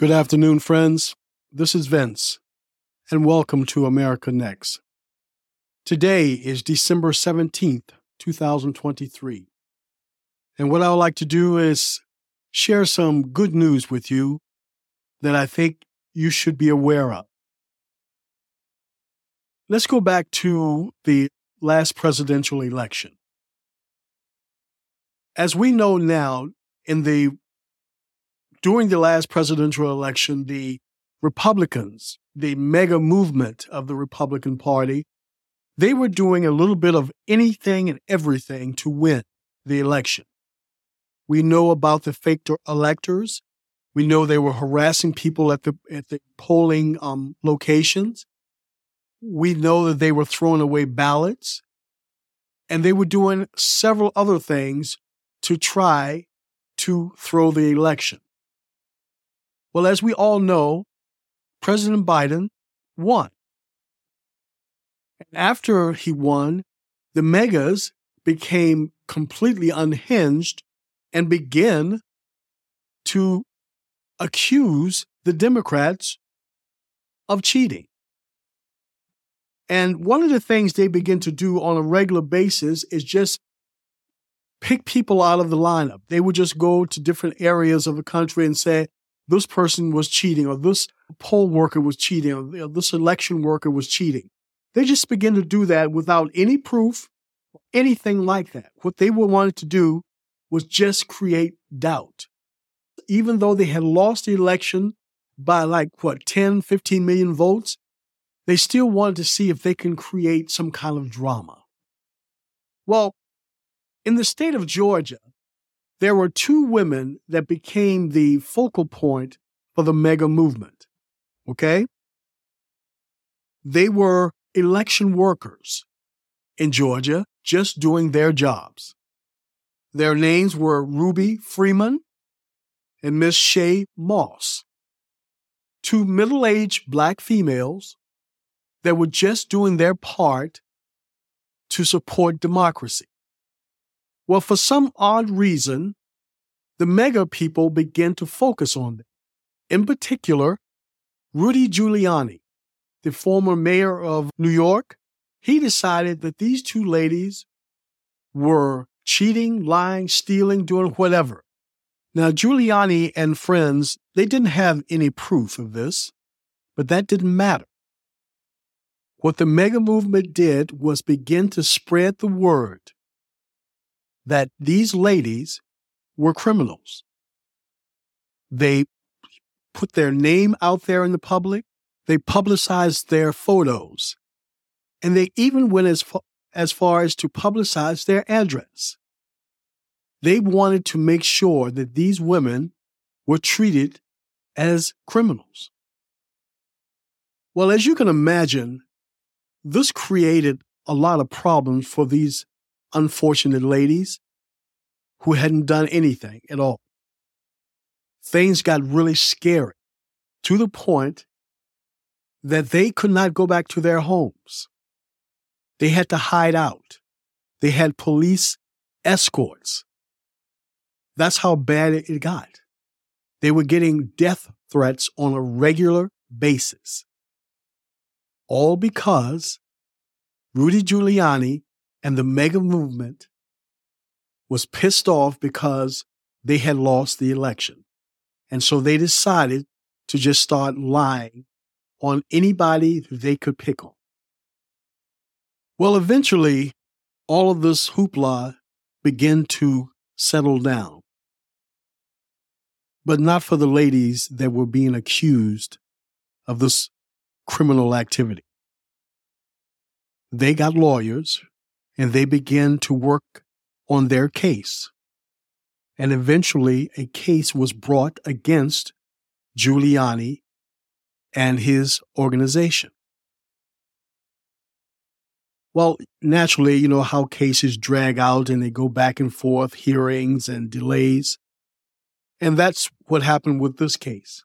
Good afternoon, friends. This is Vince, and welcome to America Next. Today is December 17th, 2023. And what I would like to do is share some good news with you that I think you should be aware of. Let's go back to the last presidential election. As we know now, in the during the last presidential election, the Republicans, the MAGA movement of the Republican Party, they were doing a little bit of anything and everything to win the election. We know about the fake electors. We know they were harassing people at the at the polling um, locations. We know that they were throwing away ballots, and they were doing several other things to try to throw the election. Well, as we all know, President Biden won. And after he won, the MAGAs became completely unhinged and began to accuse the Democrats of cheating. And one of the things they begin to do on a regular basis is just pick people out of the lineup. They would just go to different areas of the country and say, this person was cheating, or this poll worker was cheating, or this election worker was cheating. They just begin to do that without any proof or anything like that. What they were wanted to do was just create doubt. Even though they had lost the election by like, what, 10, 15 million votes, they still wanted to see if they can create some kind of drama. Well, in the state of Georgia, there were two women that became the focal point for the MAGA movement. Okay? They were election workers in Georgia just doing their jobs. Their names were Ruby Freeman and Miss Shaye Moss, two middle aged black females that were just doing their part to support democracy. Well, for some odd reason, the MAGA people began to focus on them. In particular, Rudy Giuliani, the former mayor of New York, he decided that these two ladies were cheating, lying, stealing, doing whatever. Now, Giuliani and friends, they didn't have any proof of this, but that didn't matter. What the MAGA movement did was begin to spread the word that these ladies were criminals. They put their name out there in the public, they publicized their photos, and they even went as, far, as far as to publicize their address. They wanted to make sure that these women were treated as criminals. Well, as you can imagine, this created a lot of problems for these unfortunate ladies who hadn't done anything at all. Things got really scary to the point that they could not go back to their homes. They had to hide out. They had police escorts. That's how bad it got. They were getting death threats on a regular basis. All because Rudy Giuliani and the MAGA movement was pissed off because they had lost the election. And so they decided to just start lying on anybody they could pick on. Well, eventually, all of this hoopla began to settle down. But not for the ladies that were being accused of this criminal activity. They got lawyers and they began to work on their case. And eventually, a case was brought against Giuliani and his organization. Well, naturally, you know how cases drag out and they go back and forth, hearings and delays. And that's what happened with this case.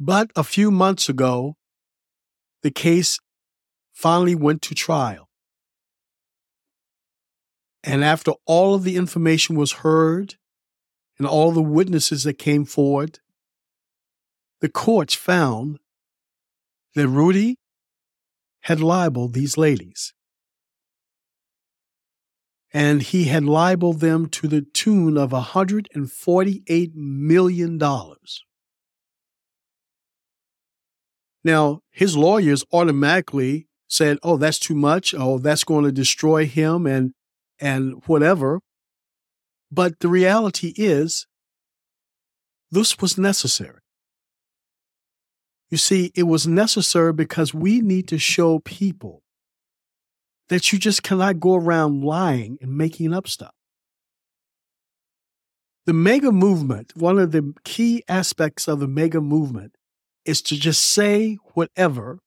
But a few months ago, the case finally went to trial. And after all of the information was heard and all the witnesses that came forward, the courts found that Rudy had libeled these ladies. And he had libeled them to the tune of $148 million. Now, his lawyers automatically said, "Oh, that's too much. Oh, that's going to destroy him and and whatever." But the reality is this was necessary. You see, it was necessary because we need to show people that you just cannot go around lying and making up stuff. The MAGA movement, one of the key aspects of the MAGA movement is to just say whatever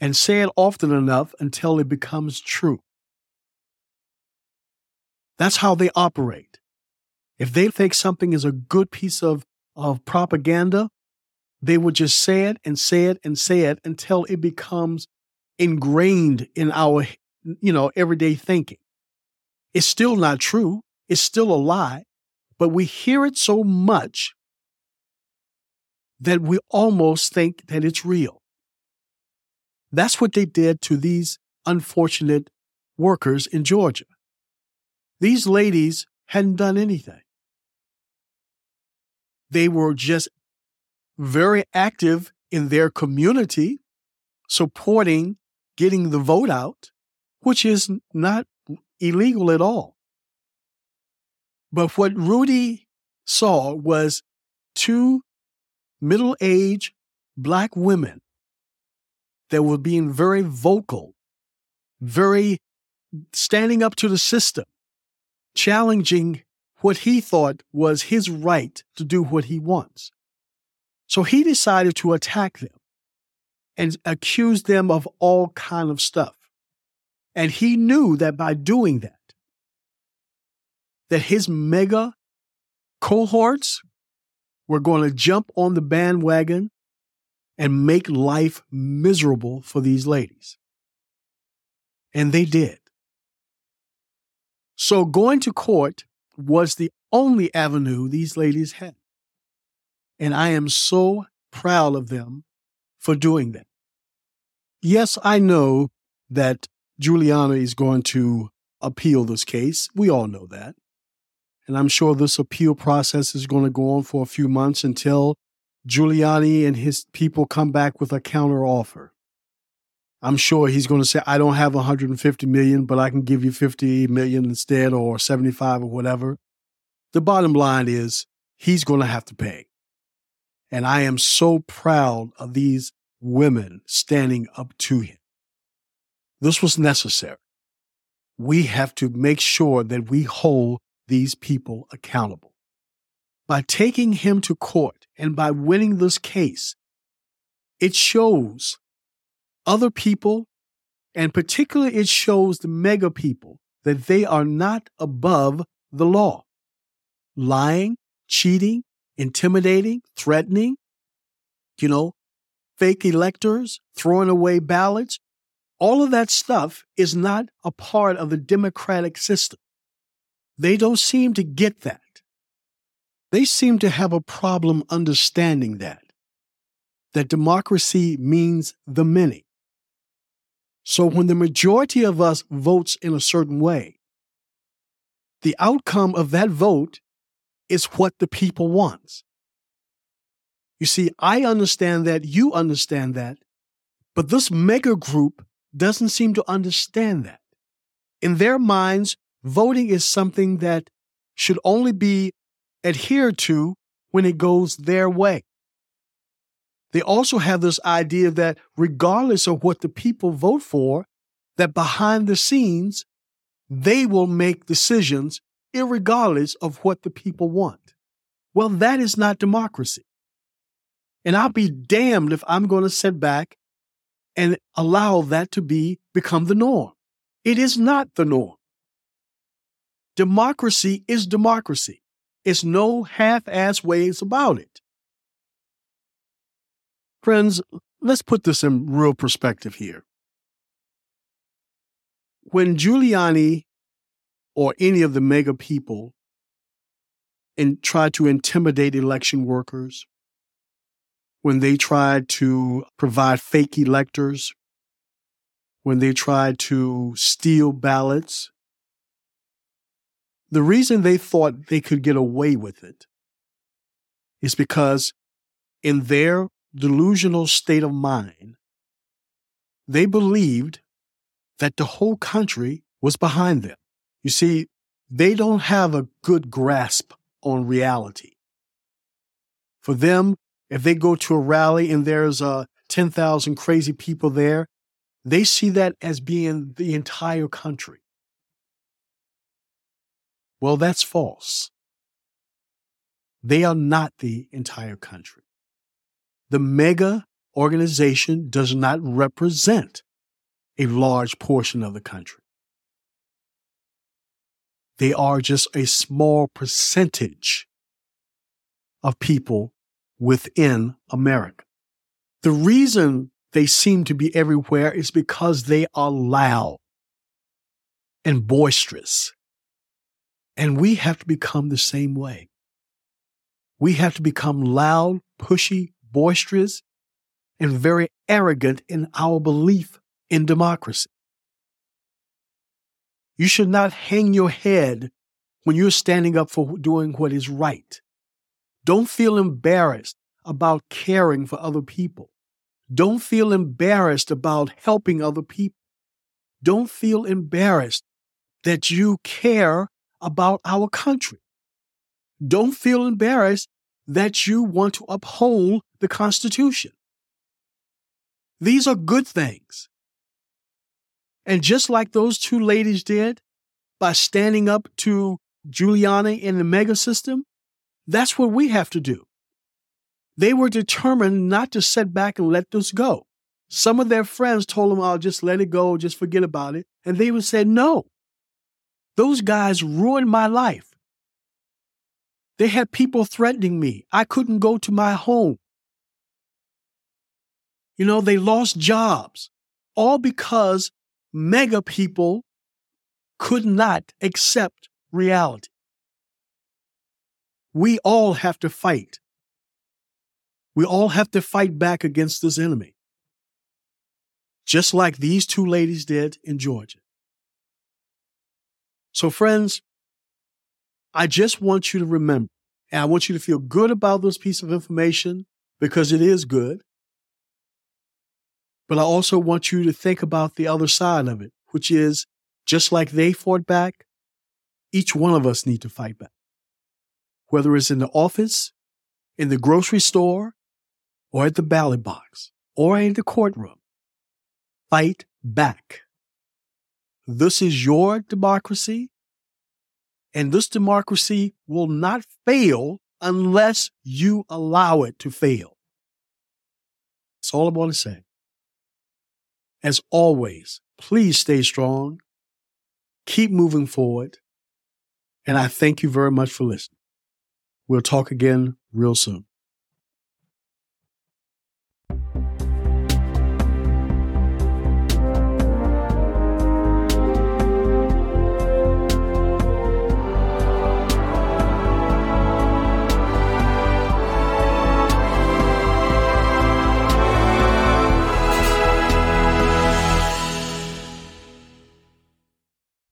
and say it often enough until it becomes true. That's how they operate. If they think something is a good piece of, of propaganda, they will just say it and say it and say it until it becomes ingrained in our, you know, everyday thinking. It's still not true. It's still a lie, but we hear it so much that we almost think that it's real. That's what they did to these unfortunate workers in Georgia. These ladies hadn't done anything. They were just very active in their community, supporting getting the vote out, which is not illegal at all. But what Rudy saw was two middle aged black women that were being very vocal, very standing up to the system, challenging what he thought was his right to do what he wants. So he decided to attack them and accuse them of all kind of stuff. And he knew that by doing that, that his MAGA cohorts were going to jump on the bandwagon and make life miserable for these ladies. And they did. So going to court was the only avenue these ladies had. And I am so proud of them for doing that. Yes, I know that Giuliani is going to appeal this case. We all know that. And I'm sure this appeal process is going to go on for a few months until Giuliani and his people come back with a counter offer. I'm sure he's going to say, I don't have 150 million, but I can give you 50 million instead or 75 or whatever. The bottom line is he's going to have to pay. And I am so proud of these women standing up to him. This was necessary. We have to make sure that we hold these people accountable. By taking him to court and by winning this case, it shows other people, and particularly it shows the MAGA people, that they are not above the law. Lying, cheating, intimidating, threatening, you know, fake electors, throwing away ballots, all of that stuff is not a part of the democratic system. They don't seem to get that. They seem to have a problem understanding that, that democracy means the many. So when the majority of us votes in a certain way, the outcome of that vote is what the people wants. You see, I understand that, you understand that, but this MAGA group doesn't seem to understand that. In their minds, voting is something that should only be adhered to when it goes their way. They also have this idea that regardless of what the people vote for, that behind the scenes, they will make decisions regardless of what the people want. Well, that is not democracy. And I'll be damned if I'm going to sit back and allow that to be become the norm. It is not the norm. Democracy is democracy. It's no half ass ways about it. Friends, let's put this in real perspective here. When Giuliani or any of the MAGA people and try to intimidate election workers, when they tried to provide fake electors, when they tried to steal ballots. The reason they thought they could get away with it is because in their delusional state of mind, they believed that the whole country was behind them. You see, they don't have a good grasp on reality. For them, if they go to a rally and there's uh, 10,000 crazy people there, they see that as being the entire country. Well, that's false. They are not the entire country. The MAGA organization does not represent a large portion of the country. They are just a small percentage of people within America. The reason they seem to be everywhere is because they are loud and boisterous. And we have to become the same way. We have to become loud, pushy, boisterous, and very arrogant in our belief in democracy. You should not hang your head when you're standing up for doing what is right. Don't feel embarrassed about caring for other people. Don't feel embarrassed about helping other people. Don't feel embarrassed that you care about our country. Don't feel embarrassed that you want to uphold the Constitution. These are good things. And just like those two ladies did by standing up to Giuliani in the MAGA system, that's what we have to do. They were determined not to sit back and let this go. Some of their friends told them, I'll just let it go, just forget about it. And they would say, no. Those guys ruined my life. They had people threatening me. I couldn't go to my home. You know, they lost jobs, all because MAGA people could not accept reality. We all have to fight. We all have to fight back against this enemy, just like these two ladies did in Georgia. So, friends, I just want you to remember, and I want you to feel good about this piece of information because it is good. But I also want you to think about the other side of it, which is just like they fought back, each one of us need to fight back. Whether it's in the office, in the grocery store, or at the ballot box, or in the courtroom. Fight back. This is your democracy, and this democracy will not fail unless you allow it to fail. That's all I want to say. As always, please stay strong, keep moving forward, and I thank you very much for listening. We'll talk again real soon.